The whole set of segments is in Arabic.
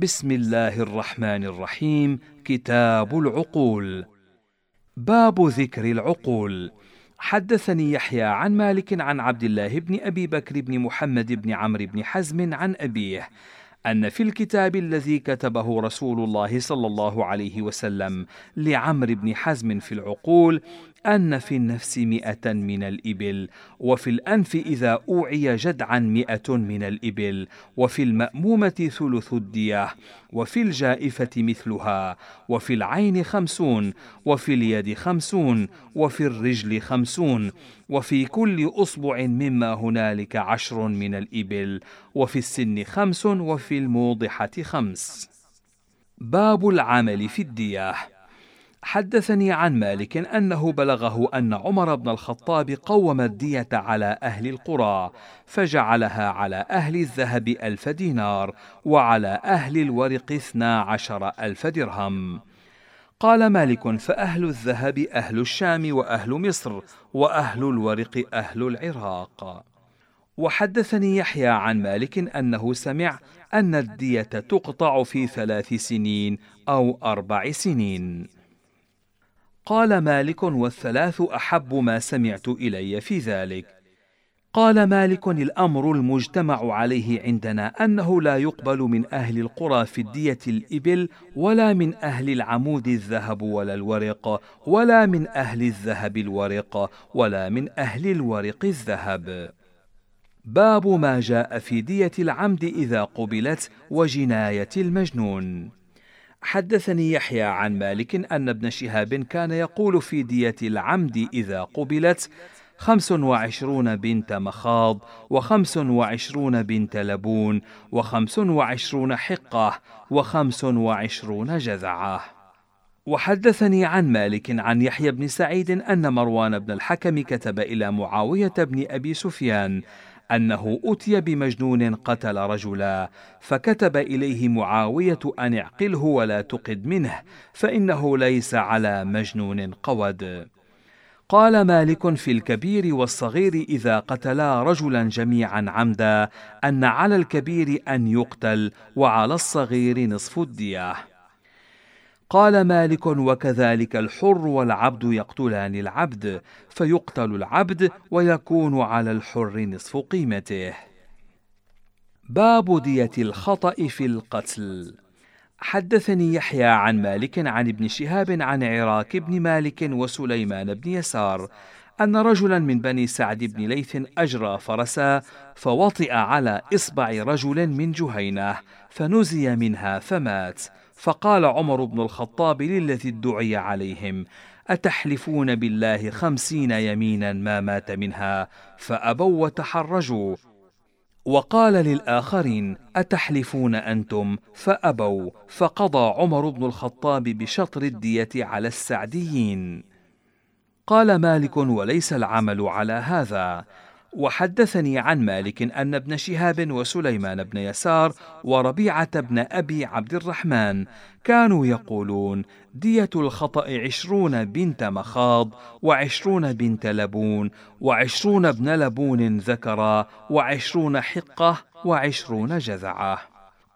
بسم الله الرحمن الرحيم كتاب العقول باب ذكر العقول حدثني يحيى عن مالك عن عبد الله بن ابي بكر بن محمد بن عمرو بن حزم عن ابيه ان في الكتاب الذي كتبه رسول الله صلى الله عليه وسلم لعمرو بن حزم في العقول أن في النفس مئة من الإبل وفي الأنف إذا أوعي جدعا مئة من الإبل وفي المأمومة ثلث الدية وفي الجائفة مثلها وفي العين خمسون وفي اليد خمسون وفي الرجل خمسون وفي كل أصبع مما هنالك عشر من الإبل وفي السن خمس وفي الموضحة خمس. باب العمل في الدية حدثني عن مالك أنه بلغه أن عمر بن الخطاب قوم الدية على أهل القرى فجعلها على أهل الذهب ألف دينار وعلى أهل الورق اثنا عشر ألف درهم. قال مالك فأهل الذهب أهل الشام وأهل مصر وأهل الورق أهل العراق. وحدثني يحيى عن مالك أنه سمع أن الدية تقطع في ثلاث سنين أو أربع سنين. قال مالك والثلاث أحب ما سمعت إلي في ذلك. قال مالك الأمر المجتمع عليه عندنا أنه لا يقبل من أهل القرى في الديه الإبل ولا من أهل العمود الذهب ولا الورق ولا من أهل الذهب الورق ولا من أهل الورق الذهب. باب ما جاء في دية العمد إذا قبلت وجناية المجنون. حدثني يحيى عن مالك أن ابن شهاب كان يقول في دية العمد إذا قبلت خمس وعشرون بنت مخاض وخمس وعشرون بنت لبون وخمس وعشرون حقة وخمس وعشرون جذعة. وحدثني عن مالك عن يحيى بن سعيد أن مروان بن الحكم كتب إلى معاوية بن أبي سفيان أنه أتي بمجنون قتل رجلا فكتب إليه معاوية أن اعقله ولا تقد منه فإنه ليس على مجنون قود. قال مالك في الكبير والصغير إذا قتلا رجلا جميعا عمدا أن على الكبير أن يقتل وعلى الصغير نصف الدية. قال مالك وكذلك الحر والعبد يقتلان العبد فيقتل العبد ويكون على الحر نصف قيمته. باب دية الخطأ في القتل. حدثني يحيى عن مالك عن ابن شهاب عن عراك بن مالك وسليمان بن يسار أن رجلا من بني سعد بن ليث أجرى فرسا فوطئ على إصبع رجل من جهينة فنزي منها فمات. فقال عمر بن الخطاب للذي ادعي عليهم أتحلفون بالله خمسين يمينا ما مات منها؟ فأبوا وتحرجوا. وقال للآخرين أتحلفون أنتم؟ فأبوا. فقضى عمر بن الخطاب بشطر الدية على السعديين. قال مالك وليس العمل على هذا. وحدثني عن مالك أن ابن شهاب وسليمان بن يسار وربيعة بن أبي عبد الرحمن كانوا يقولون دية الخطأ عشرون بنت مخاض وعشرون بنت لبون وعشرون ابن لبون ذكرا وعشرون حقة وعشرون جذعة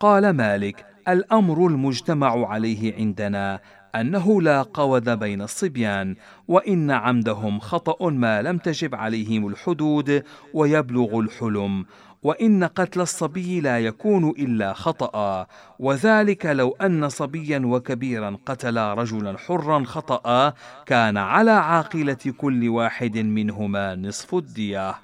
قال مالك الأمر المجتمع عليه عندنا أنه لا قود بين الصبيان وإن عمدهم خطأ ما لم تجب عليهم الحدود ويبلغ الحلم وإن قتل الصبي لا يكون إلا خطأ. وذلك لو أن صبيا وكبيرا قتلا رجلا حرا خطأ كان على عاقلة كل واحد منهما نصف الدية.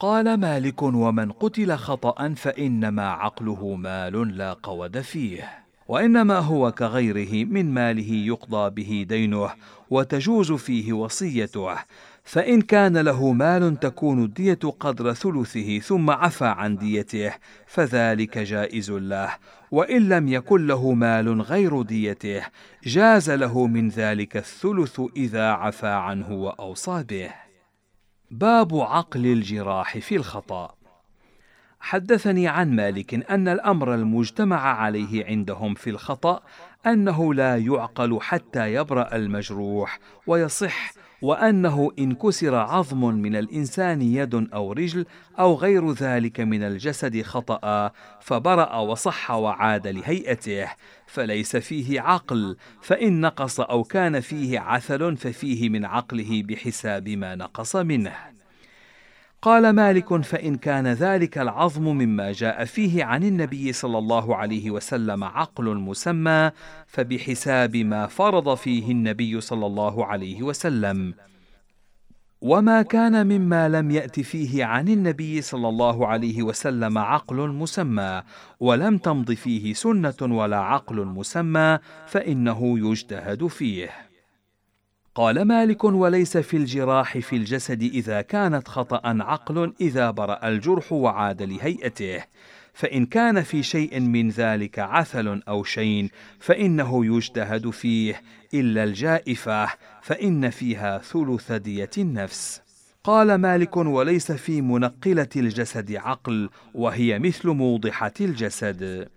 قال مالك ومن قتل خطأ فإنما عقله مال لا قود فيه. وإنما هو كغيره من ماله يقضى به دينه وتجوز فيه وصيته. فإن كان له مال تكون الدية قدر ثلثه ثم عفى عن ديته فذلك جائز له. وإن لم يكن له مال غير ديته جاز له من ذلك الثلث إذا عفى عنه وأوصى به. باب عقل الجراح في الخطأ. حدثني عن مالك أن الأمر المجتمع عليه عندهم في الخطأ أنه لا يعقل حتى يبرأ المجروح ويصح وأنه إن كسر عظم من الإنسان يد أو رجل أو غير ذلك من الجسد خطأ فبرأ وصح وعاد لهيئته فليس فيه عقل فإن نقص أو كان فيه عثل ففيه من عقله بحساب ما نقص منه. قال مالك فإن كان ذلك العظم مما جاء فيه عن النبي صلى الله عليه وسلم عقل مسمى فبحساب ما فرض فيه النبي صلى الله عليه وسلم. وما كان مما لم يأت فيه عن النبي صلى الله عليه وسلم عقل مسمى ولم تمض فيه سنة ولا عقل مسمى فإنه يجتهد فيه. قال مالك وليس في الجراح في الجسد إذا كانت خطأ عقل إذا برأ الجرح وعاد لهيئته. فإن كان في شيء من ذلك عثل أو شين فإنه يجتهد فيه. إلا الجائفة فإن فيها ثلث دية النفس. قال مالك وليس في منقلة الجسد عقل وهي مثل موضحة الجسد.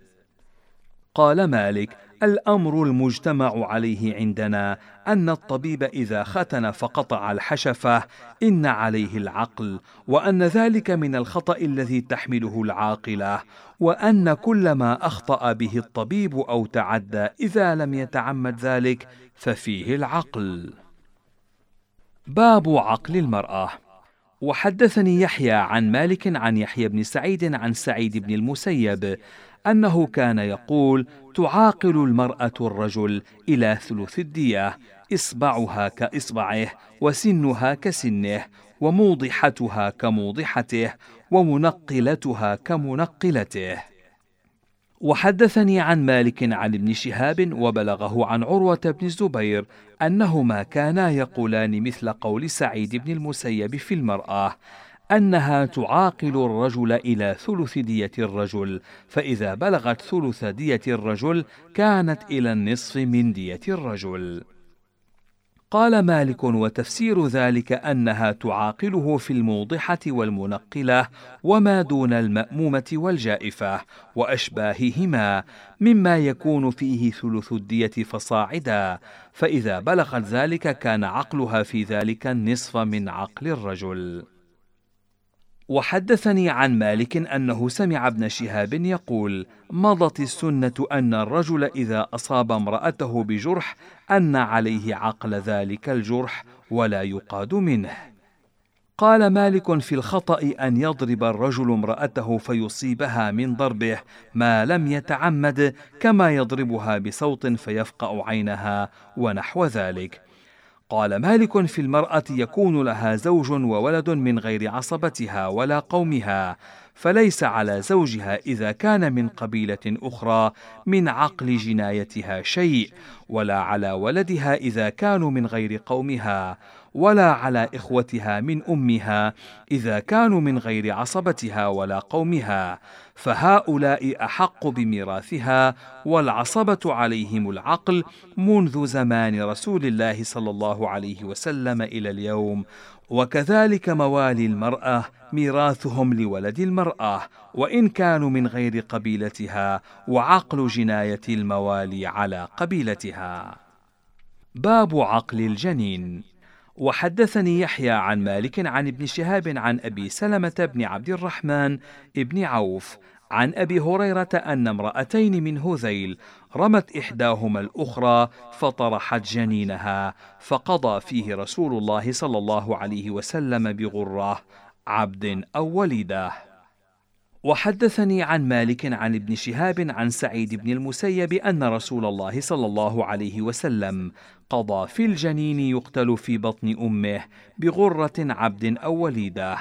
قال مالك الأمر المجتمع عليه عندنا أن الطبيب إذا ختن فقطع الحشفة إن عليه العقل وأن ذلك من الخطأ الذي تحمله العاقلة وأن كل ما أخطأ به الطبيب أو تعدى إذا لم يتعمد ذلك ففيه العقل. باب عقل المرأة. وحدثني يحيى عن مالك عن يحيى بن سعيد عن سعيد بن المسيب أنه كان يقول تعاقل المرأة الرجل إلى ثلث الدية إصبعها كإصبعه وسنها كسنه وموضحتها كموضحته ومنقلتها كمنقلته. وحدثني عن مالك عن ابن شهاب وبلغه عن عروة بن الزبير أنهما كانا يقولان مثل قول سعيد بن المسيب في المرأة. أنها تعاقل الرجل إلى ثلث دية الرجل، فإذا بلغت ثلث دية الرجل كانت إلى النصف من دية الرجل. قال مالك وتفسير ذلك أنها تعاقله في الموضحة والمنقلة وما دون المأمومة والجائفة وأشباههما مما يكون فيه ثلث الدية فصاعدا فإذا بلغت ذلك كان عقلها في ذلك النصف من عقل الرجل وحدثني عن مالك أنه سمع ابن شهاب يقول مضت السنة أن الرجل إذا أصاب امرأته بجرح أن عليه عقل ذلك الجرح ولا يقاد منه. قال مالك في الخطأ أن يضرب الرجل امرأته فيصيبها من ضربه ما لم يتعمد كما يضربها بصوت فيفقأ عينها ونحو ذلك. قال مالك في المرأة يكون لها زوج وولد من غير عصبتها ولا قومها فليس على زوجها إذا كان من قبيلة أخرى من عقل جنايتها شيء ولا على ولدها إذا كانوا من غير قومها. ولا على إخوتها من أمها إذا كانوا من غير عصبتها ولا قومها فهؤلاء أحق بميراثها والعصبة عليهم العقل منذ زمان رسول الله صلى الله عليه وسلم إلى اليوم. وكذلك موالي المرأة ميراثهم لولد المرأة وإن كانوا من غير قبيلتها وعقل جناية الموالي على قبيلتها. باب عقل الجنين. وحدثني يحيى عن مالك عن ابن شهاب عن أبي سلمة بن عبد الرحمن بن عوف عن أبي هريرة أن امرأتين من هذيل رمت إحداهما الأخرى فطرحت جنينها فقضى فيه رسول الله صلى الله عليه وسلم بغرة عبد أو وليدة. وحدثني عن مالك عن ابن شهاب عن سعيد بن المسيب أن رسول الله صلى الله عليه وسلم قضى في الجنين يقتل في بطن أمه بغرة عبد أو وليدة.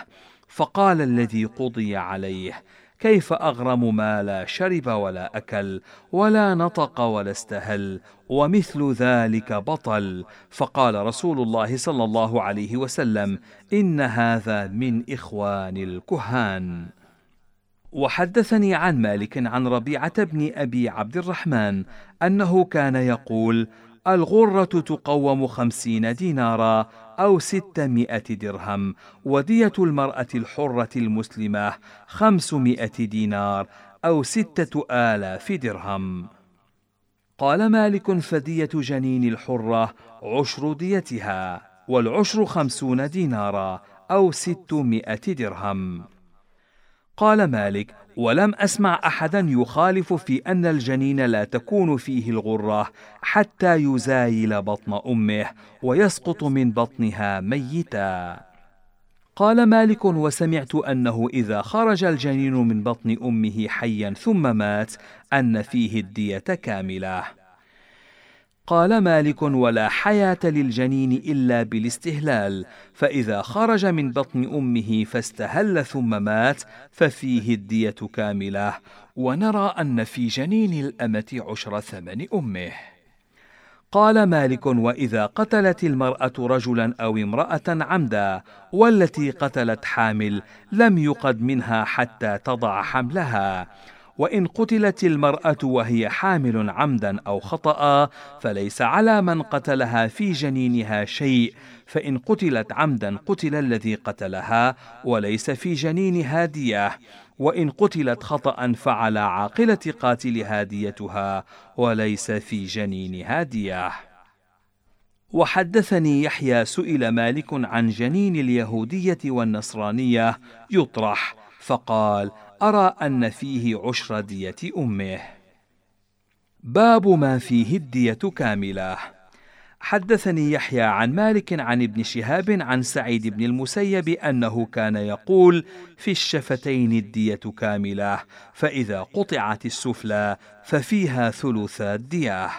فقال الذي قضي عليه كيف أغرم ما لا شرب ولا أكل ولا نطق ولا استهل ومثل ذلك بطل. فقال رسول الله صلى الله عليه وسلم إن هذا من إخوان الكهان. وحدثني عن مالك عن ربيعة بن أبي عبد الرحمن أنه كان يقول الغرة تقوم خمسين دينارا أو ستمائة درهم ودية المرأة الحرة المسلمة خمسمائة دينار أو ستة آلاف درهم. قال مالك فدية جنين الحرة عشر ديتها والعشر خمسون دينارا أو ستمائة درهم. قال مالك ولم أسمع أحدا يخالف في أن الجنين لا تكون فيه الغرة حتى يزايل بطن أمه ويسقط من بطنها ميتا. قال مالك وسمعت أنه إذا خرج الجنين من بطن أمه حيا ثم مات أن فيه الدية كاملة. قال مالك ولا حياة للجنين إلا بالاستهلال فإذا خرج من بطن أمه فاستهل ثم مات ففيه الدية كاملة. ونرى أن في جنين الأمة عشر ثمن أمه. قال مالك وإذا قتلت المرأة رجلا أو امرأة عمدا والتي قتلت حامل لم يقد منها حتى تضع حملها. وإن قتلت المرأة وهي حامل عمدا أو خطأ فليس على من قتلها في جنينها شيء فإن قتلت عمدا قتل الذي قتلها وليس في جنينها ديه وإن قتلت خطأ فعلى عاقلة قاتلها ديتها وليس في جنينها ديه وحدثني يحيى سئل مالك عن جنين اليهودية والنصرانية يطرح فقال أرى أن فيه عشر دية أمه. باب ما فيه الدية كاملة. حدثني يحيى عن مالك عن ابن شهاب عن سعيد بن المسيب أنه كان يقول: في الشفتين الدية كاملة، فإذا قطعت السفلى ففيها ثلثا الدية.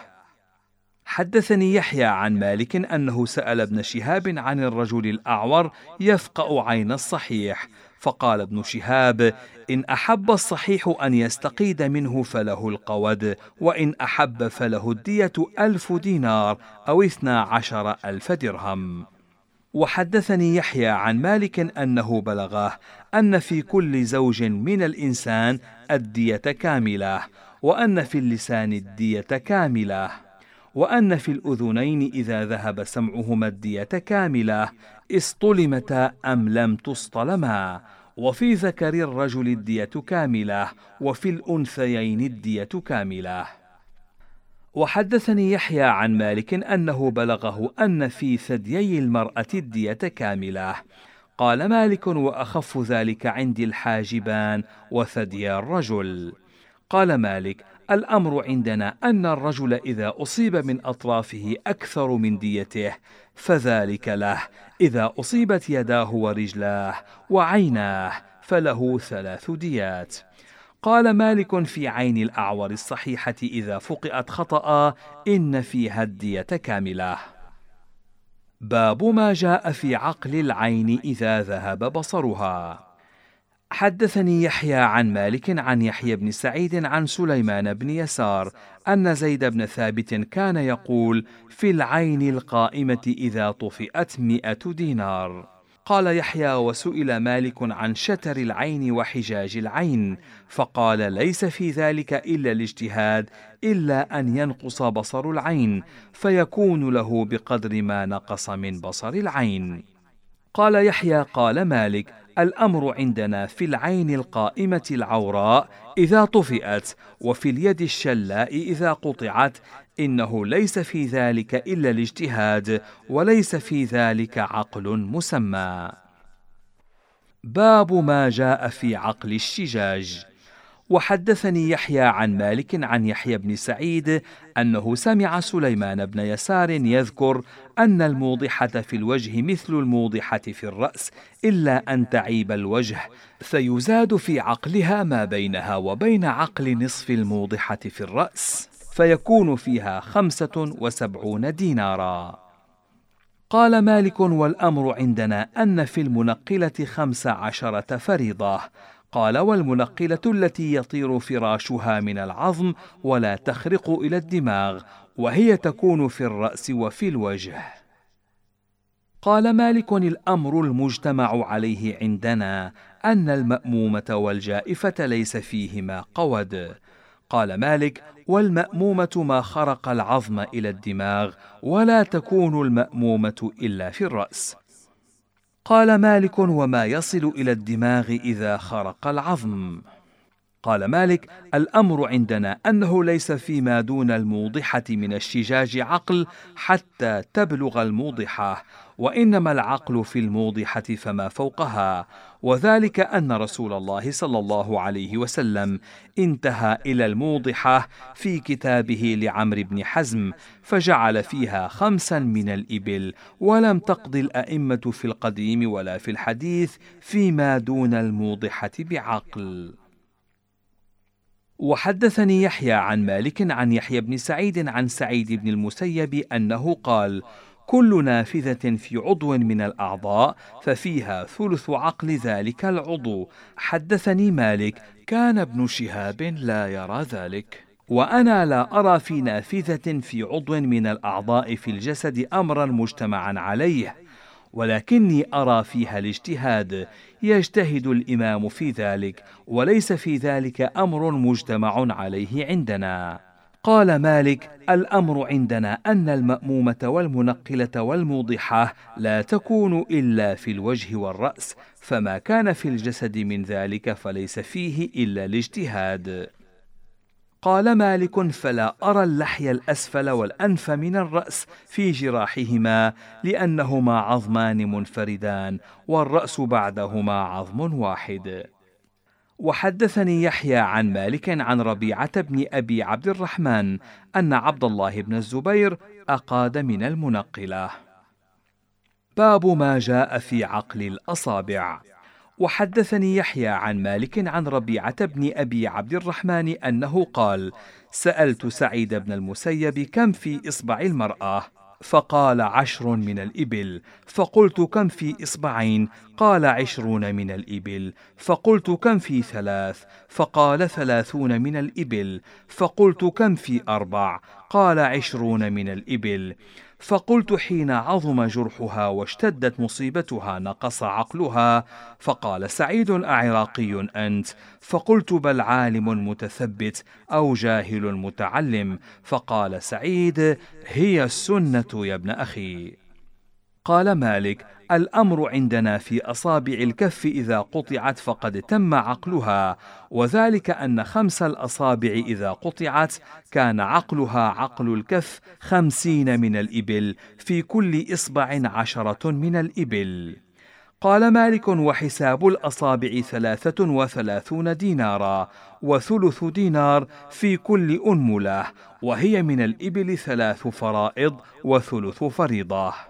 حدثني يحيى عن مالك أنه سأل ابن شهاب عن الرجل الأعور يفقأ عين الصحيح، فقال ابن شهاب إن أحب الصحيح أن يستقيد منه فله القود وإن أحب فله الدية ألف دينار أو اثنا عشر ألف درهم. وحدثني يحيى عن مالك أنه بلغه أن في كل زوج من الإنسان الدية كاملة وأن في اللسان الدية كاملة وأن في الأذنين إذا ذهب سمعهما الدية كاملة اصطلمتا أم لم تصطلما؟ وفي ذكر الرجل الدية كاملة وفي الأنثيين الدية كاملة. وحدثني يحيى عن مالك أنه بلغه أن في ثديي المرأة الدية كاملة. قال مالك وأخف ذلك عندي الحاجبان وثدي الرجل. قال مالك الأمر عندنا أن الرجل إذا أصيب من أطرافه أكثر من ديته فذلك له. إذا أصيبت يداه ورجلاه وعيناه فله ثلاث ديات. قال مالك في عين الأعور الصحيحة إذا فقئت خطأ إن فيها الدية كاملة. باب ما جاء في عقل العين إذا ذهب بصرها. حدثني يحيى عن مالك عن يحيى بن سعيد عن سليمان بن يسار أن زيد بن ثابت كان يقول في العين القائمة إذا طفئت مئة دينار. قال يحيى وسئل مالك عن شتر العين وحجاج العين فقال ليس في ذلك إلا الاجتهاد إلا أن ينقص بصر العين فيكون له بقدر ما نقص من بصر العين. قال يحيى قال مالك الأمر عندنا في العين القائمة العوراء إذا طفئت وفي اليد الشلاء إذا قطعت إنه ليس في ذلك إلا الاجتهاد وليس في ذلك عقل مسمى. باب ما جاء في عقل الشجاج. وحدثني يحيى عن مالك عن يحيى بن سعيد أنه سمع سليمان بن يسار يذكر أن الموضحة في الوجه مثل الموضحة في الرأس إلا أن تعيب الوجه فيزاد في عقلها ما بينها وبين عقل نصف الموضحة في الرأس فيكون فيها خمسة وسبعون دينارا. قال مالك والأمر عندنا أن في المنقلة خمس عشرة فريضة قال والمنقلة التي يطير فراشها من العظم ولا تخرق إلى الدماغ وهي تكون في الرأس وفي الوجه. قال مالك الأمر المجتمع عليه عندنا أن المأمومة والجائفة ليس فيهما قود. قال مالك والمأمومة ما خرق العظم إلى الدماغ ولا تكون المأمومة إلا في الرأس. قال مالك وما يصل إلى الدماغ إذا خرق العظم. قال مالك الأمر عندنا أنه ليس فيما دون الموضحة من الشجاج عقل حتى تبلغ الموضحة وإنما العقل في الموضحة فما فوقها وذلك أن رسول الله صلى الله عليه وسلم انتهى إلى الموضحة في كتابه لعمرو بن حزم فجعل فيها خمسا من الإبل ولم تقض الأئمة في القديم ولا في الحديث فيما دون الموضحة بعقل. وحدثني يحيى عن مالك عن يحيى بن سعيد عن سعيد بن المسيب أنه قال كل نافذة في عضو من الأعضاء ففيها ثلث عقل ذلك العضو. حدثني مالك كان ابن شهاب لا يرى ذلك. وأنا لا أرى في نافذة في عضو من الأعضاء في الجسد أمرا مجتمعا عليه ولكني أرى فيها الاجتهاد. يجتهد الإمام في ذلك وليس في ذلك أمر مجتمع عليه عندنا. قال مالك الأمر عندنا أن المأمومة والمنقلة والموضحة لا تكون إلا في الوجه والرأس فما كان في الجسد من ذلك فليس فيه إلا الاجتهاد. قال مالك فلا أرى اللحي الأسفل والأنف من الرأس في جراحهما لأنهما عظمان منفردان والرأس بعدهما عظم واحد. وحدثني يحيى عن مالك عن ربيعة بن أبي عبد الرحمن أن عبد الله بن الزبير أقاد من المنقلة. باب ما جاء في عقل الأصابع. وحدثني يحيى عن مالك عن ربيعة بن أبي عبد الرحمن أنه قال سألت سعيد بن المسيب كم في إصبع المرأة؟ فقال عشر من الإبل. فقلت كم في إصبعين؟ قال عشرون من الإبل. فقلت كم في ثلاث؟ فقال ثلاثون من الإبل. فقلت كم في أربع؟ قال عشرون من الإبل. فقلت حين عظم جرحها واشتدت مصيبتها نقص عقلها فقال سعيد اعراقي أنت. فقلت بل عالم متثبت أو جاهل متعلم. فقال سعيد هي السنة يا ابن أخي. قال مالك الأمر عندنا في أصابع الكف إذا قطعت فقد تم عقلها وذلك أن خمس الأصابع إذا قطعت كان عقلها عقل الكف خمسين من الإبل في كل إصبع عشرة من الإبل. قال مالك وحساب الأصابع ثلاثة وثلاثون دينارا وثلث دينار في كل أنملة وهي من الإبل ثلاث فرائض وثلث فريضة.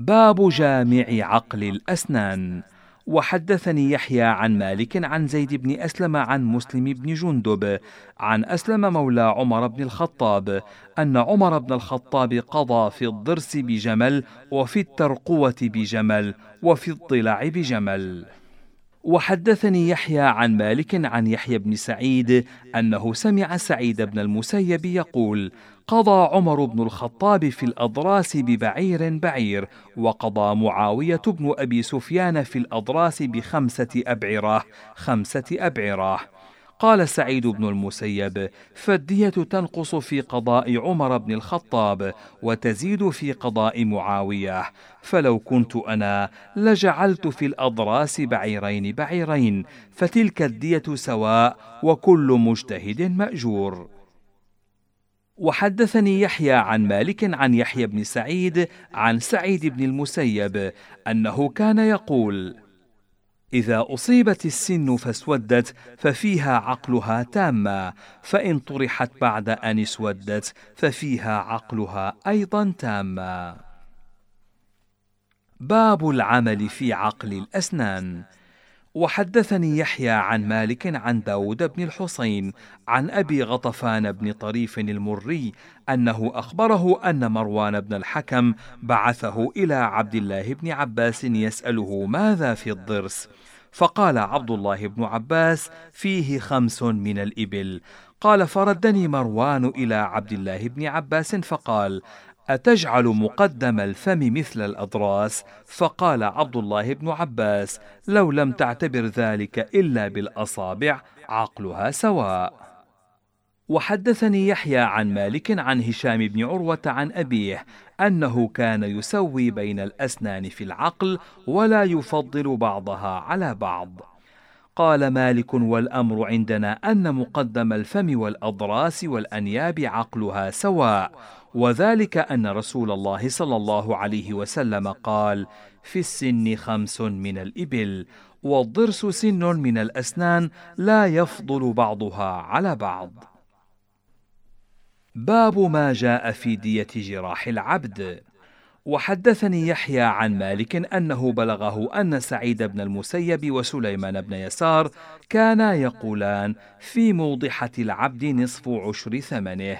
باب جامع عقل الأسنان. وحدثني يحيى عن مالك عن زيد بن أسلم عن مسلم بن جندب عن أسلم مولى عمر بن الخطاب أن عمر بن الخطاب قضى في الضرس بجمل وفي الترقوة بجمل وفي الضلع بجمل. وحدثني يحيى عن مالك عن يحيى بن سعيد أنه سمع سعيد بن المسيب يقول قضى عمر بن الخطاب في الأضراس ببعير بعير وقضى معاوية بن أبي سفيان في الأضراس بخمسة أبعرة خمسة أبعرة. قال سعيد بن المسيب فالدية تنقص في قضاء عمر بن الخطاب وتزيد في قضاء معاوية. فلو كنت أنا لجعلت في الأضراس بعيرين بعيرين فتلك الدية سواء وكل مجتهد مأجور. وحدثني يحيى عن مالك عن يحيى بن سعيد عن سعيد بن المسيب أنه كان يقول إذا أصيبت السن فاسودت ففيها عقلها تامة، فإن طرحت بعد أن اسودت ففيها عقلها أيضا تامة. باب العمل في عقل الأسنان وحدثني يحيى عن مالك عن داود بن الحصين عن أبي غطفان بن طريف المري أنه أخبره أن مروان بن الحكم بعثه إلى عبد الله بن عباس يسأله ماذا في الضرس؟ فقال عبد الله بن عباس فيه خمس من الإبل. قال فردني مروان إلى عبد الله بن عباس فقال أتجعل مقدم الفم مثل الأضراس؟ فقال عبد الله بن عباس: لو لم تعتبر ذلك إلا بالأصابع عقلها سواء. وحدثني يحيى عن مالك عن هشام بن عروة عن أبيه أنه كان يسوي بين الأسنان في العقل ولا يفضل بعضها على بعض. قال مالك والأمر عندنا أن مقدم الفم والأضراس والأنياب عقلها سواء وذلك أن رسول الله صلى الله عليه وسلم قال في السن خمس من الإبل والضرس سن من الأسنان لا يفضل بعضها على بعض. باب ما جاء في دية جراح العبد. وحدثني يحيى عن مالك أنه بلغه أن سعيد بن المسيب وسليمان بن يسار كانا يقولان في موضحة العبد نصف عشر ثمنه.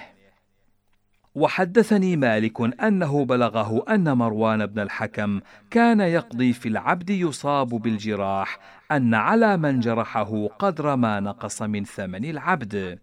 وحدثني مالك أنه بلغه أن مروان بن الحكم كان يقضي في العبد يصاب بالجراح أن على من جرحه قدر ما نقص من ثمن العبد.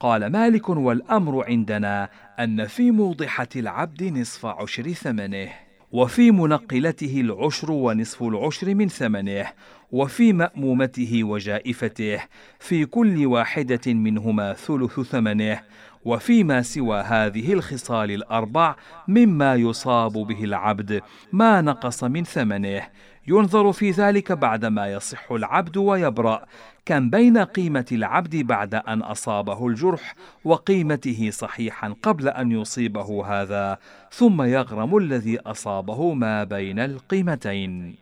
قال مالك والأمر عندنا أن في موضحة العبد نصف عشر ثمنه. وفي منقلته العشر ونصف العشر من ثمنه وفي مأمومته وجائفته في كل واحدة منهما ثلث ثمنه وفيما سوى هذه الخصال الأربع مما يصاب به العبد ما نقص من ثمنه. ينظر في ذلك بعدما يصح العبد ويبرأ كم بين قيمة العبد بعد أن أصابه الجرح وقيمته صحيحا قبل أن يصيبه هذا ثم يغرم الذي أصابه ما بين القيمتين.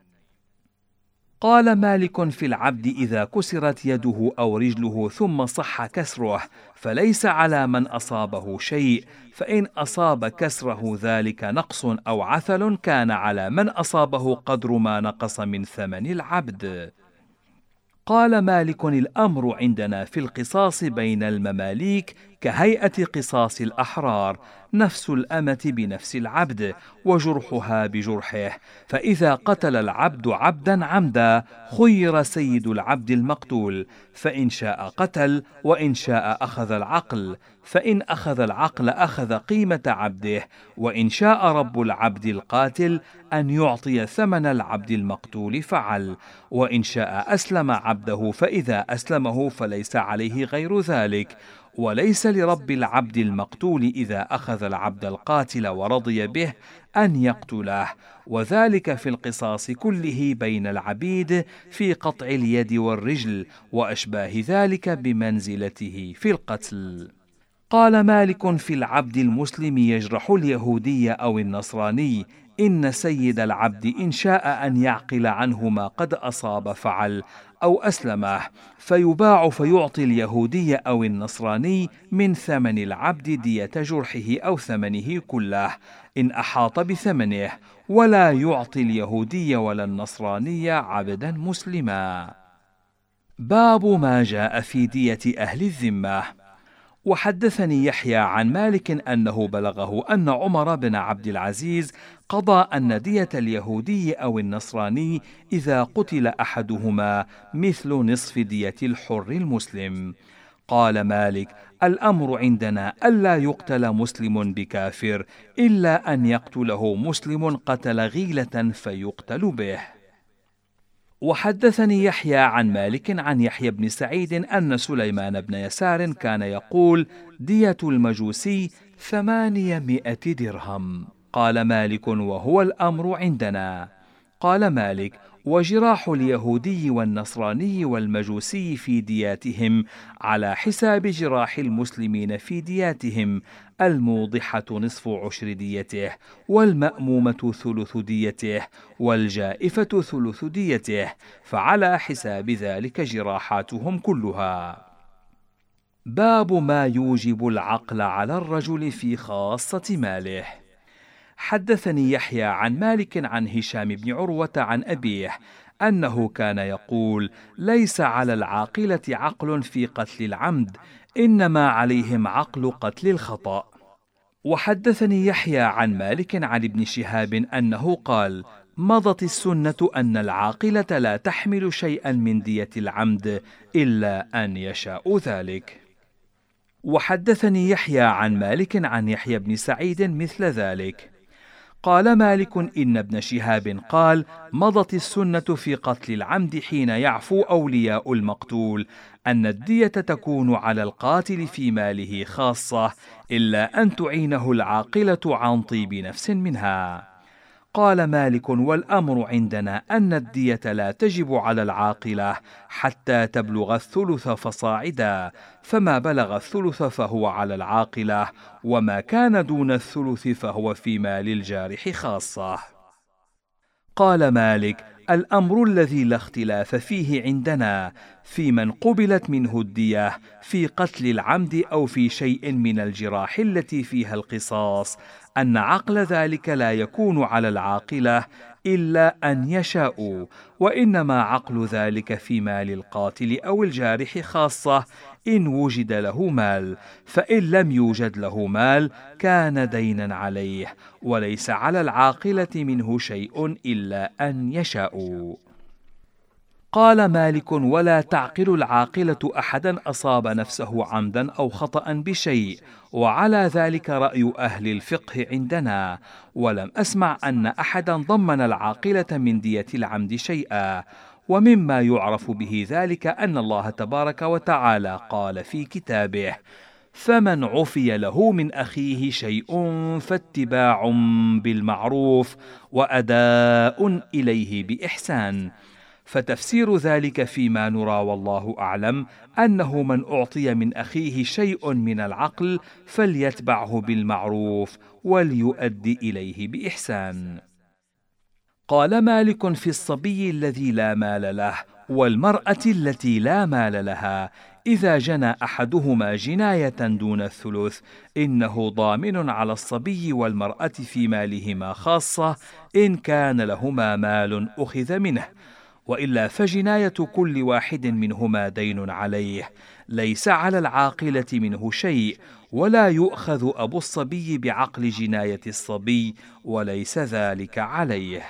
قال مالك في العبد إذا كسرت يده أو رجله ثم صح كسره فليس على من أصابه شيء فإن أصاب كسره ذلك نقص أو عثل كان على من أصابه قدر ما نقص من ثمن العبد. قال مالك الأمر عندنا في القصاص بين المماليك كهيئة قصاص الأحرار نفس الأمة بنفس العبد وجرحها بجرحه. فإذا قتل العبد عبدا عمدا خير سيد العبد المقتول. فإن شاء قتل وإن شاء أخذ العقل. فإن أخذ العقل أخذ قيمة عبده. وإن شاء رب العبد القاتل أن يعطي ثمن العبد المقتول فعل. وإن شاء أسلم عبده فإذا أسلمه فليس عليه غير ذلك. وليس لرب العبد المقتول إذا أخذ العبد القاتل ورضي به أن يقتله وذلك في القصاص كله بين العبيد في قطع اليد والرجل وأشباه ذلك بمنزلته في القتل. قال مالك في العبد المسلم يجرح اليهودي أو النصراني إن سيد العبد إن شاء أن يعقل عنه ما قد أصاب فعل أو أسلمه فيباع فيعطي اليهودي أو النصراني من ثمن العبد دية جرحه أو ثمنه كله إن أحاط بثمنه ولا يعطي اليهودي ولا النصراني عبدا مسلما. باب ما جاء في دية أهل الذمة. وحدثني يحيى عن مالك أنه بلغه أن عمر بن عبد العزيز قضى ان ديه اليهودي أو النصراني إذا قتل أحدهما مثل نصف دية الحر المسلم. قال مالك الأمر عندنا ألا يقتل مسلم بكافر إلا أن يقتله مسلم قتل غيلة فيقتل به. وحدثني يحيى عن مالك عن يحيى بن سعيد أن سليمان بن يسار كان يقول دية المجوسي ثمانيمائة درهم. قال مالك وهو الأمر عندنا. قال مالك وجراح اليهودي والنصراني والمجوسي في دياتهم على حساب جراح المسلمين في دياتهم الموضحة نصف عشر ديته والمأمومة ثلث ديته والجائفة ثلث ديته فعلى حساب ذلك جراحاتهم كلها. باب ما يوجب العقل على الرجل في خاصة ماله. حدثني يحيى عن مالك عن هشام بن عروة عن أبيه أنه كان يقول: ليس على العاقلة عقل في قتل العمد، إنما عليهم عقل قتل الخطأ. وحدثني يحيى عن مالك عن ابن شهاب أنه قال: مضت السنة أن العاقلة لا تحمل شيئا من دية العمد إلا أن يشاء ذلك. وحدثني يحيى عن مالك عن يحيى بن سعيد مثل ذلك. قال مالك إن ابن شهاب قال: مضت السنة في قتل العمد حين يعفو أولياء المقتول أن الدية تكون على القاتل في ماله خاصة، إلا أن تعينه العاقلة عن طيب نفس منها. قال مالك والأمر عندنا أن الدية لا تجب على العاقلة حتى تبلغ الثلث فصاعدا فما بلغ الثلث فهو على العاقلة وما كان دون الثلث فهو في مال الجارح خاصة. قال مالك الأمر الذي لا اختلاف فيه عندنا في من قبلت منه الدية في قتل العمد أو في شيء من الجراح التي فيها القصاص أن عقل ذلك لا يكون على العاقلة إلا أن يشاءوا وإنما عقل ذلك في مال القاتل أو الجارح خاصة. إن وجد له مال فإن لم يوجد له مال كان دينا عليه وليس على العاقلة منه شيء إلا أن يشاءوا. قال مالك ولا تعقل العاقلة أحدا أصاب نفسه عمدا أو خطأ بشيء وعلى ذلك رأي أهل الفقه عندنا ولم أسمع أن أحدا ضمن العاقلة من دية العمد شيئا ومما يعرف به ذلك أن الله تبارك وتعالى قال في كتابه فمن عفي له من أخيه شيء فاتباع بالمعروف وأداء إليه بإحسان. فتفسير ذلك فيما نرى والله أعلم أنه من أعطي من أخيه شيء من العقل فليتبعه بالمعروف وليؤدي إليه بإحسان. قال مالك في الصبي الذي لا مال له والمرأة التي لا مال لها إذا جنى أحدهما جناية دون الثلث إنه ضامن على الصبي والمرأة في مالهما خاصة إن كان لهما مال أخذ منه وإلا فجناية كل واحد منهما دين عليه. ليس على العاقلة منه شيء ولا يؤخذ أبو الصبي بعقل جناية الصبي وليس ذلك عليه.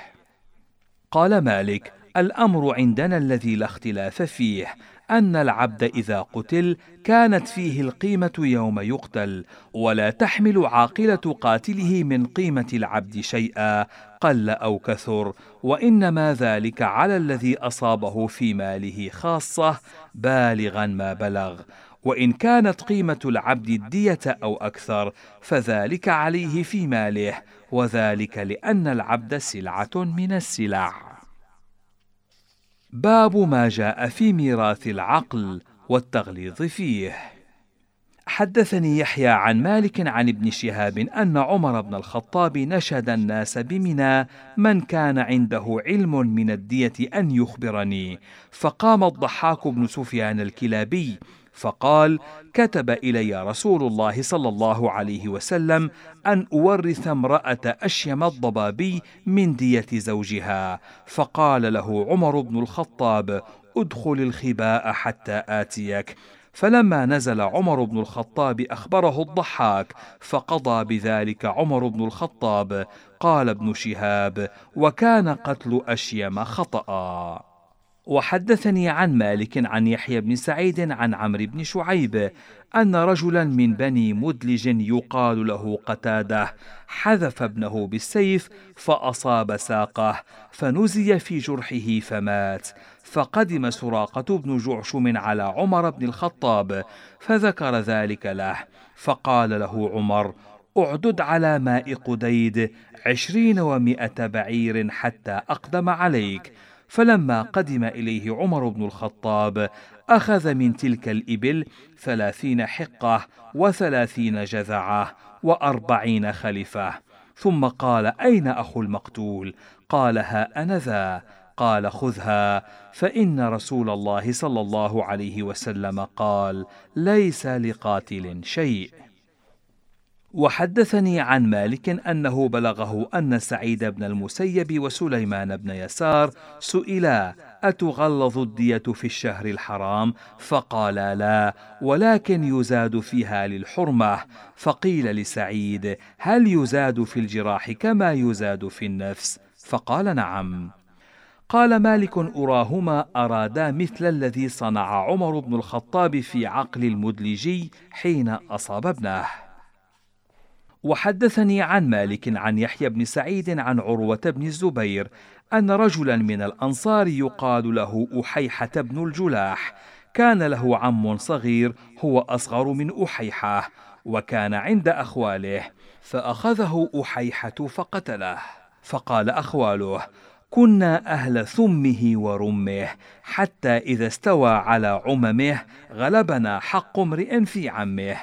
قال مالك الأمر عندنا الذي لا اختلاف فيه أن العبد إذا قتل كانت فيه القيمة يوم يقتل ولا تحمل عاقلة قاتله من قيمة العبد شيئا قل أو كثر وإنما ذلك على الذي أصابه في ماله خاصة بالغا ما بلغ. وإن كانت قيمة العبد الدية أو أكثر فذلك عليه في ماله وذلك لأن العبد سلعة من السلع. باب ما جاء في ميراث العقل والتغليظ فيه. حدثني يحيى عن مالك عن ابن شهاب أن عمر بن الخطاب نشد الناس بمنى من كان عنده علم من الدية أن يخبرني. فقام الضحاك بن سفيان الكلابي فقال كتب إلي رسول الله صلى الله عليه وسلم أن أورث امرأة أشيم الضبابي من دية زوجها. فقال له عمر بن الخطاب ادخل الخباء حتى آتيك. فلما نزل عمر بن الخطاب أخبره الضحاك فقضى بذلك عمر بن الخطاب. قال ابن شهاب وكان قتل أشيم خطأ. وحدثني عن مالك عن يحيى بن سعيد عن عمرو بن شعيب أن رجلا من بني مدلج يقال له قتادة حذف ابنه بالسيف فأصاب ساقه فنزي في جرحه فمات. فقدم سراقة بن جعشم على عمر بن الخطاب فذكر ذلك له. فقال له عمر أعدد على ماء قديد عشرين ومائة بعير حتى أقدم عليك. فلما قدم إليه عمر بن الخطاب أخذ من تلك الإبل ثلاثين حقة وثلاثين جذعة وأربعين خلفة. ثم قال أين أخو المقتول؟ قال ها أنا ذا. قال خذها فإن رسول الله صلى الله عليه وسلم قال ليس لقاتل شيء. وحدثني عن مالك أنه بلغه أن سعيد بن المسيب وسليمان بن يسار سئلا أتغلظ الدية في الشهر الحرام؟ فقالا لا ولكن يزاد فيها للحرمة. فقيل لسعيد هل يزاد في الجراح كما يزاد في النفس؟ فقال نعم. قال مالك أراهما أرادا مثل الذي صنع عمر بن الخطاب في عقل المدلجي حين أصاب ابنه وحدثني عن مالك عن يحيى بن سعيد عن عروة بن الزبير أن رجلا من الأنصار يقال له أحيحة بن الجلاح. كان له عم صغير هو أصغر من أحيحة وكان عند أخواله فأخذه أحيحة فقتله. فقال أخواله كنا أهل ثمه ورمه حتى إذا استوى على عممه غلبنا حق امرئ في عمه.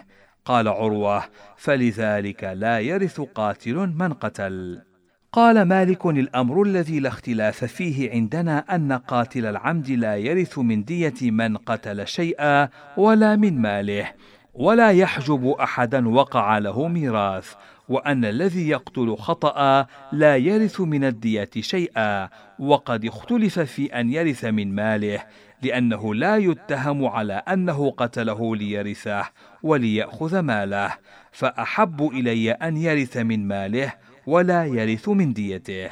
قال عروة فلذلك لا يرث قاتل من قتل. قال مالك الأمر الذي لا اختلاف فيه عندنا أن قاتل العمد لا يرث من دية من قتل شيئا ولا من ماله ولا يحجب أحدا وقع له ميراث وأن الذي يقتل خطأ لا يرث من الدية شيئا وقد اختلف في أن يرث من ماله لأنه لا يتهم على أنه قتله ليرثه وليأخذ ماله فأحب إلي أن يرث من ماله ولا يرث من ديته.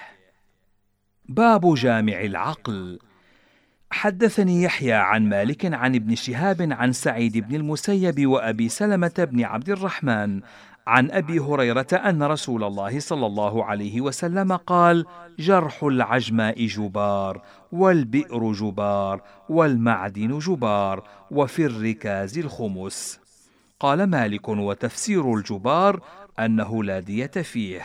باب جامع العقل. حدثني يحيى عن مالك عن ابن شهاب عن سعيد بن المسيب وأبي سلمة بن عبد الرحمن عن أبي هريرة أن رسول الله صلى الله عليه وسلم قال جرح العجماء جبار والبئر جبار والمعدن جبار وفي الركاز الخمس. قال مالك وتفسير الجبار أنه لا دية فيه.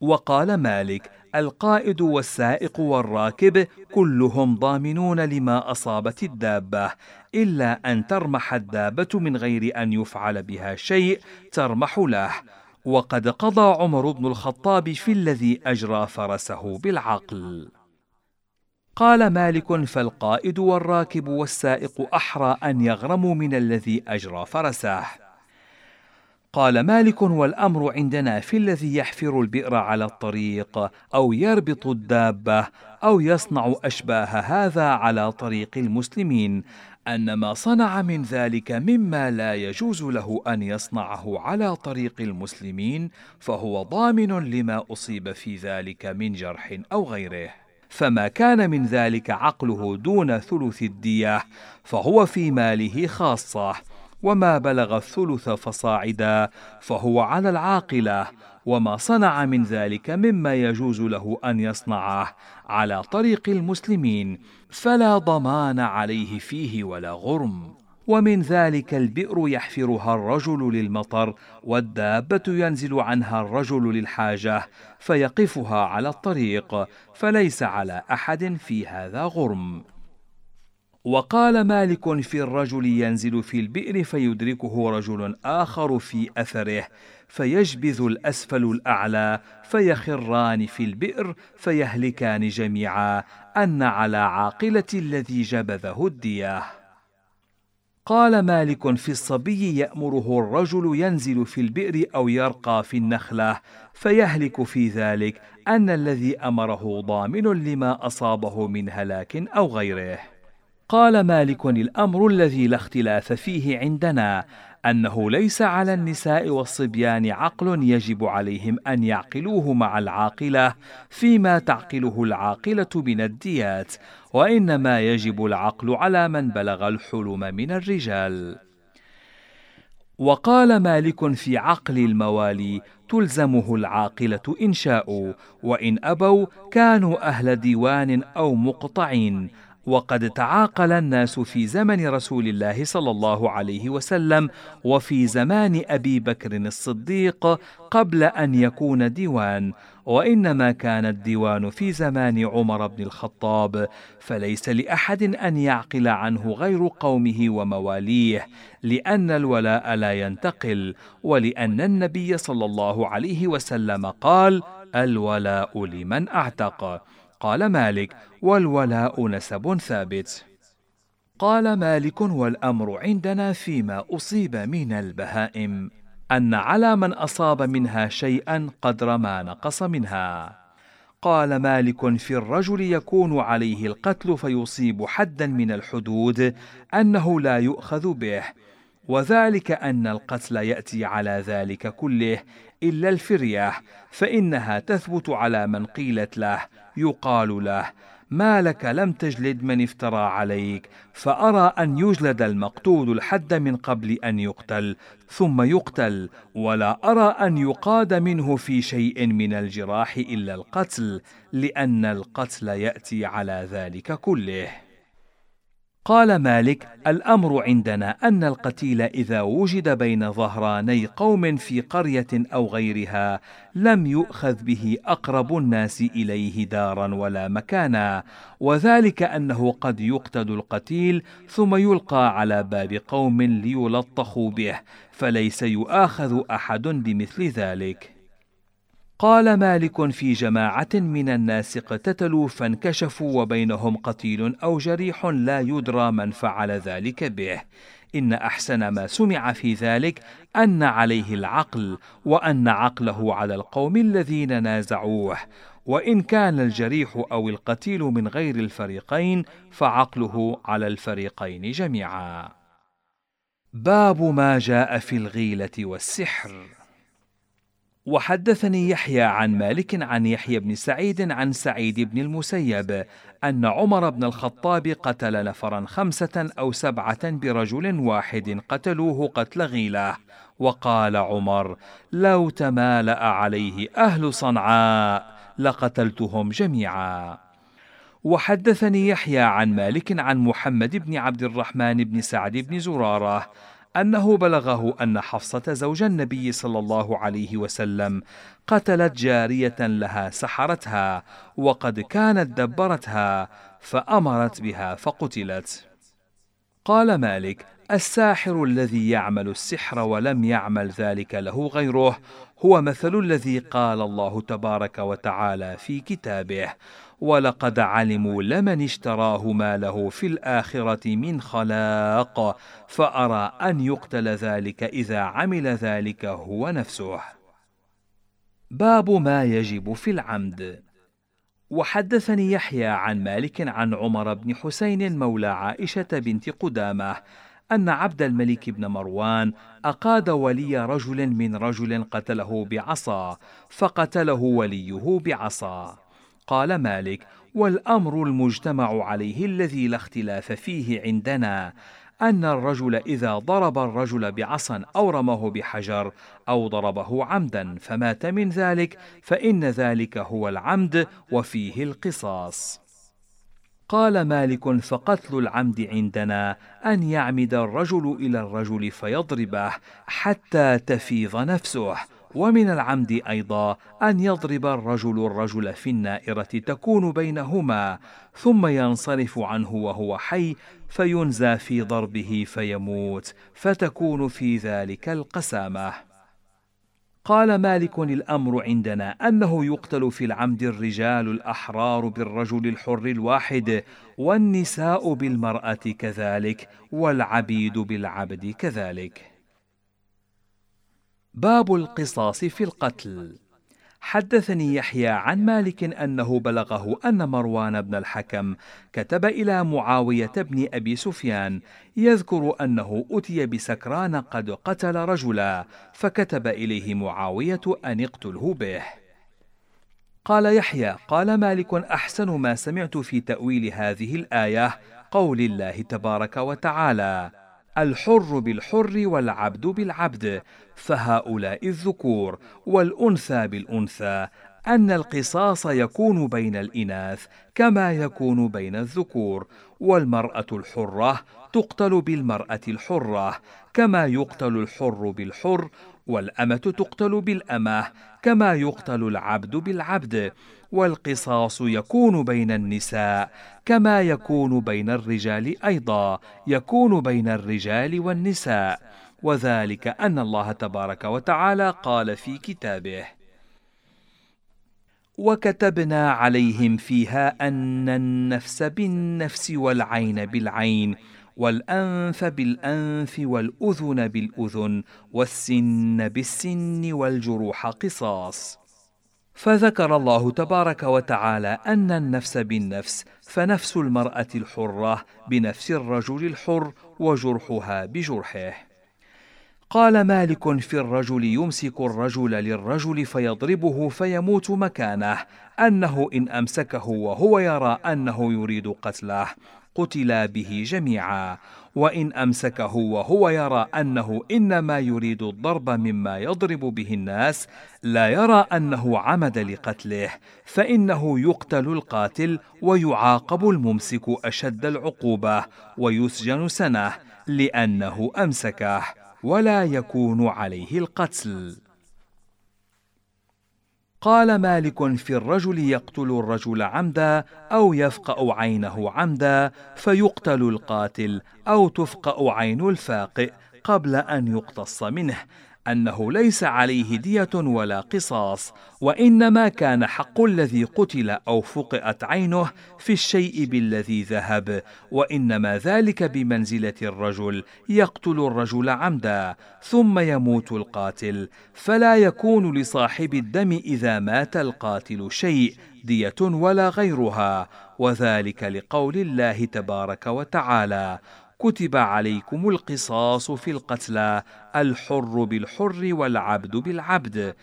وقال مالك القائد والسائق والراكب كلهم ضامنون لما أصابت الدابة إلا أن ترمح الدابة من غير أن يفعل بها شيء ترمح له. وقد قضى عمر بن الخطاب في الذي أجرى فرسه بالعقل. قال مالك فالقائد والراكب والسائق أحرى أن يغرموا من الذي أجرى فرسه. قال مالك والأمر عندنا في الذي يحفر البئر على الطريق أو يربط الدابة أو يصنع أشباه هذا على طريق المسلمين أن ما صنع من ذلك مما لا يجوز له أن يصنعه على طريق المسلمين فهو ضامن لما أصيب في ذلك من جرح أو غيره. فما كان من ذلك عقله دون ثلث الديه فهو في ماله خاصة. وما بلغ الثلث فصاعدا فهو على العاقلة. وما صنع من ذلك مما يجوز له أن يصنعه على طريق المسلمين فلا ضمان عليه فيه ولا غرم. ومن ذلك البئر يحفرها الرجل للمطر والدابة ينزل عنها الرجل للحاجة فيقفها على الطريق فليس على أحد في هذا غرم. وقال مالك في الرجل ينزل في البئر فيدركه رجل آخر في أثره فيجبذ الأسفل الأعلى فيخران في البئر فيهلكان جميعا أن على عاقلة الذي جبذه الدية قال مالك في الصبي يأمره الرجل ينزل في البئر أو يرقى في النخلة فيهلك في ذلك أن الذي أمره ضامن لما أصابه من هلاك أو غيره. قال مالك الأمر الذي لا اختلاف فيه عندنا أنه ليس على النساء والصبيان عقل يجب عليهم أن يعقلوه مع العاقلة فيما تعقله العاقلة من الديات وإنما يجب العقل على من بلغ الحلم من الرجال. وقال مالك في عقل الموالي تلزمه العاقلة ان شاءوا وإن أبوا كانوا أهل ديوان أو مقطعين وقد تعاقل الناس في زمن رسول الله صلى الله عليه وسلم وفي زمان أبي بكر الصديق قبل أن يكون ديوان وإنما كان الديوان في زمان عمر بن الخطاب فليس لأحد أن يعقل عنه غير قومه ومواليه لأن الولاء لا ينتقل ولأن النبي صلى الله عليه وسلم قال الولاء لمن أعتق قال مالك والولاء نسب ثابت. قال مالك والأمر عندنا فيما أصيب من البهائم أن على من أصاب منها شيئا قدر ما نقص منها. قال مالك في الرجل يكون عليه القتل فيصيب حدا من الحدود أنه لا يؤخذ به. وذلك أن القتل يأتي على ذلك كله إلا الفرية فإنها تثبت على من قيلت له. يقال له ما لك لم تجلد من افترى عليك فأرى أن يجلد المقتول الحد من قبل أن يقتل ثم يقتل ولا أرى أن يقاد منه في شيء من الجراح إلا القتل لأن القتل يأتي على ذلك كله. قال مالك الأمر عندنا أن القتيل إذا وجد بين ظهراني قوم في قرية أو غيرها لم يؤخذ به أقرب الناس إليه دارا ولا مكانا وذلك أنه قد يقتل القتيل ثم يلقى على باب قوم ليلطخوا به فليس يؤاخذ أحد بمثل ذلك. قال مالك في جماعة من الناس اقتتلوا فانكشفوا وبينهم قتيل أو جريح لا يدرى من فعل ذلك به. إن أحسن ما سمع في ذلك أن عليه العقل وأن عقله على القوم الذين نازعوه. وإن كان الجريح أو القتيل من غير الفريقين فعقله على الفريقين جميعا. باب ما جاء في الغيلة والسحر. وحدثني يحيى عن مالك عن يحيى بن سعيد عن سعيد بن المسيب أن عمر بن الخطاب قتل نفرا خمسة أو سبعة برجل واحد قتلوه قتل غيلة. وقال عمر لو تمالأ عليه أهل صنعاء لقتلتهم جميعا. وحدثني يحيى عن مالك عن محمد بن عبد الرحمن بن سعد بن زرارة أنه بلغه أن حفصة زوج النبي صلى الله عليه وسلم قتلت جارية لها سحرتها وقد كانت دبرتها فأمرت بها فقتلت. قال مالك الساحر الذي يعمل السحر ولم يعمل ذلك له غيره هو مثل الذي قال الله تبارك وتعالى في كتابه ولقد علموا لمن اشتراه ما له في الآخرة من خلاق فأرى أن يقتل ذلك إذا عمل ذلك هو نفسه. باب ما يجب في العمد وحدثني يحيى عن مالك عن عمر بن حسين مولى عائشة بنت قدامة أن عبد الملك بن مروان أقاد ولي رجل من رجل قتله بعصا فقتله وليه بعصا. قال مالك والأمر المجتمع عليه الذي لا اختلاف فيه عندنا أن الرجل إذا ضرب الرجل بعصا أو رمه بحجر أو ضربه عمدا فمات من ذلك فإن ذلك هو العمد وفيه القصاص. قال مالك فقتل العمد عندنا أن يعمد الرجل إلى الرجل فيضربه حتى تفيض نفسه ومن العمد أيضا أن يضرب الرجل الرجل في النائرة تكون بينهما ثم ينصرف عنه وهو حي فينزى في ضربه فيموت فتكون في ذلك القسامة. قال مالك الأمر عندنا أنه يقتل في العمد الرجال الأحرار بالرجل الحر الواحد والنساء بالمرأة كذلك والعبيد بالعبد كذلك. باب القصاص في القتل. حدثني يحيى عن مالك أنه بلغه أن مروان بن الحكم كتب إلى معاوية بن أبي سفيان يذكر أنه أتي بسكران قد قتل رجلا فكتب إليه معاوية أن اقتله به. قال يحيى قال مالك أحسن ما سمعت في تأويل هذه الآية قول الله تبارك وتعالى. الحر بالحر والعبد بالعبد فهؤلاء الذكور والأنثى بالأنثى أن القصاص يكون بين الإناث كما يكون بين الذكور والمرأة الحرة تقتل بالمرأة الحرة كما يقتل الحر بالحر والأمة تقتل بالأمة كما يقتل العبد بالعبد والقصاص يكون بين النساء كما يكون بين الرجال أيضا يكون بين الرجال والنساء وذلك أن الله تبارك وتعالى قال في كتابه وكتبنا عليهم فيها أن النفس بالنفس والعين بالعين والأنف بالأنف والأذن بالأذن والسن بالسن والجروح قصاص. فذكر الله تبارك وتعالى أن النفس بالنفس فنفس المرأة الحرة بنفس الرجل الحر وجرحها بجرحه. قال مالك في الرجل يمسك الرجل للرجل فيضربه فيموت مكانه أنه إن أمسكه وهو يرى أنه يريد قتله قتلا به جميعا. وإن أمسكه وهو يرى أنه إنما يريد الضرب مما يضرب به الناس لا يرى أنه عمد لقتله فإنه يقتل القاتل ويعاقب الممسك أشد العقوبة ويسجن سنة لأنه أمسكه. ولا يكون عليه القتل. قال مالك في الرجل يقتل الرجل عمدا أو يفقأ عينه عمدا فيقتل القاتل أو تفقأ عين الفاقئ قبل أن يقتص منه. أنه ليس عليه دية ولا قصاص وإنما كان حق الذي قتل أو فقئت عينه في الشيء بالذي ذهب وإنما ذلك بمنزلة الرجل يقتل الرجل عمدا ثم يموت القاتل. فلا يكون لصاحب الدم إذا مات القاتل شيء دية ولا غيرها وذلك لقول الله تبارك وتعالى. كتب عليكم القصاص في القتلى الحر بالحر والعبد بالعبد.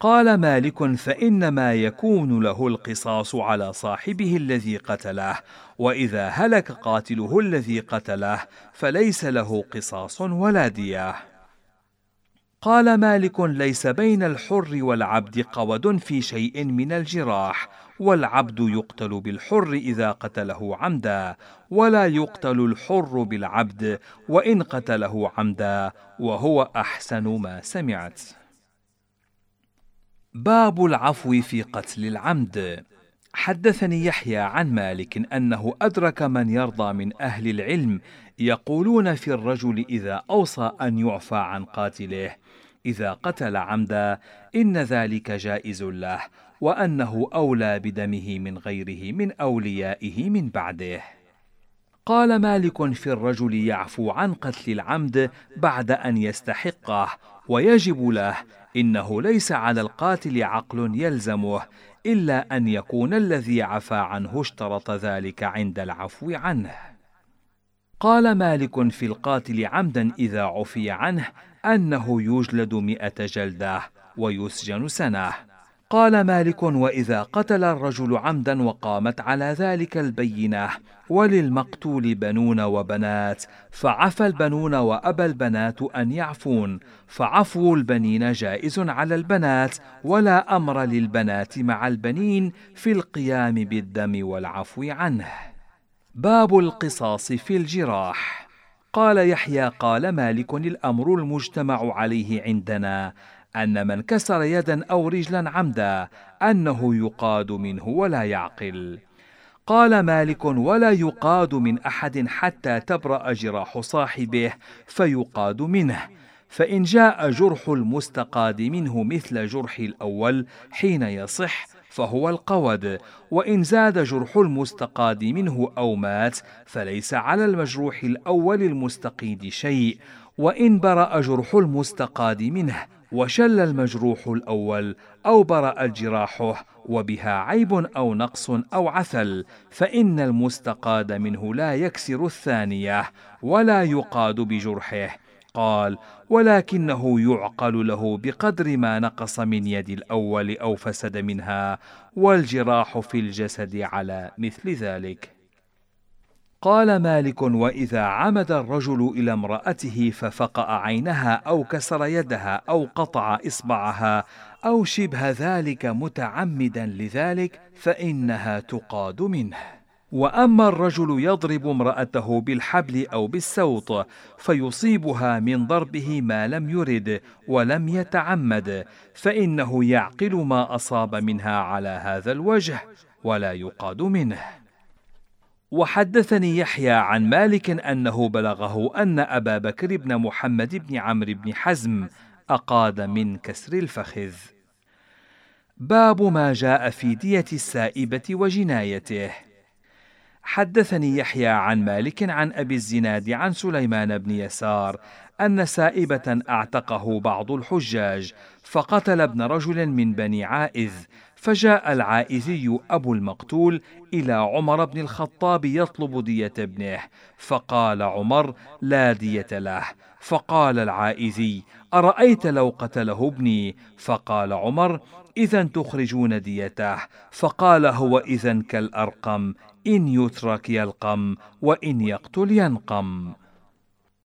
قال مالك فإنما يكون له القصاص على صاحبه الذي قتله وإذا هلك قاتله الذي قتله فليس له قصاص ولا ديه قال مالك ليس بين الحر والعبد قود في شيء من الجراح والعبد يقتل بالحر إذا قتله عمدا ولا يقتل الحر بالعبد وإن قتله عمدا وهو أحسن ما سمعت. باب العفو في قتل العمد. حدثني يحيى عن مالك أنه أدرك من يرضى من أهل العلم يقولون في الرجل إذا أوصى أن يعفى عن قاتله إذا قتل عمدا إن ذلك جائز له وأنه أولى بدمه من غيره من أوليائه من بعده. قال مالك في الرجل يعفو عن قتل العمد بعد أن يستحقه ويجب له إنه ليس على القاتل عقل يلزمه إلا أن يكون الذي عفى عنه اشترط ذلك عند العفو عنه. قال مالك في القاتل عمدا إذا عفي عنه أنه يجلد مئة جلدة ويسجن سنة. قال مالك وإذا قتل الرجل عمدا وقامت على ذلك البينة وللمقتول بنون وبنات فعفى البنون وأبى البنات أن يعفون فعفو البنين جائز على البنات ولا أمر للبنات مع البنين في القيام بالدم والعفو عنه. باب القصاص في الجراح. قال يحيى قال مالك الأمر المجتمع عليه عندنا أن من كسر يدا أو رجلا عمدا أنه يقاد منه ولا يعقل. قال مالك: ولا يقاد من أحد حتى تبرأ جراح صاحبه فيقاد منه. فإن جاء جرح المستقاد منه مثل جرح الأول حين يصح فهو القود وإن زاد جرح المستقاد منه أو مات فليس على المجروح الأول المستقيد شيء وإن برأ جرح المستقاد منه وشل المجروح الأول أو برأ جراحه وبها عيب أو نقص أو عثل فإن المستقاد منه لا يكسر الثانية ولا يقاد بجرحه. قال ولكنه يعقل له بقدر ما نقص من يد الأول أو فسد منها والجراح في الجسد على مثل ذلك. قال مالك وإذا عمد الرجل إلى امرأته ففقأ عينها أو كسر يدها أو قطع إصبعها أو شبه ذلك متعمدا لذلك فإنها تقاد منه. وأما الرجل يضرب امرأته بالحبل أو بالسوط فيصيبها من ضربه ما لم يرد ولم يتعمد فإنه يعقل ما أصاب منها على هذا الوجه ولا يقاد منه. وحدثني يحيى عن مالك أنه بلغه أن أبا بكر بن محمد بن عمرو بن حزم أقاد من كسر الفخذ. باب ما جاء في دية السائبة وجنايته. حدثني يحيى عن مالك عن أبي الزناد عن سليمان بن يسار أن سائبة أعتقه بعض الحجاج فقتل ابن رجل من بني عائذ فجاء العائزي أبو المقتول إلى عمر بن الخطاب يطلب دية ابنه فقال عمر لا دية له. فقال العائزي أرأيت لو قتله ابني؟ فقال عمر إذا تخرجون ديته. فقال هو إذا كالأرقم إن يترك يلقم وإن يقتل ينقم.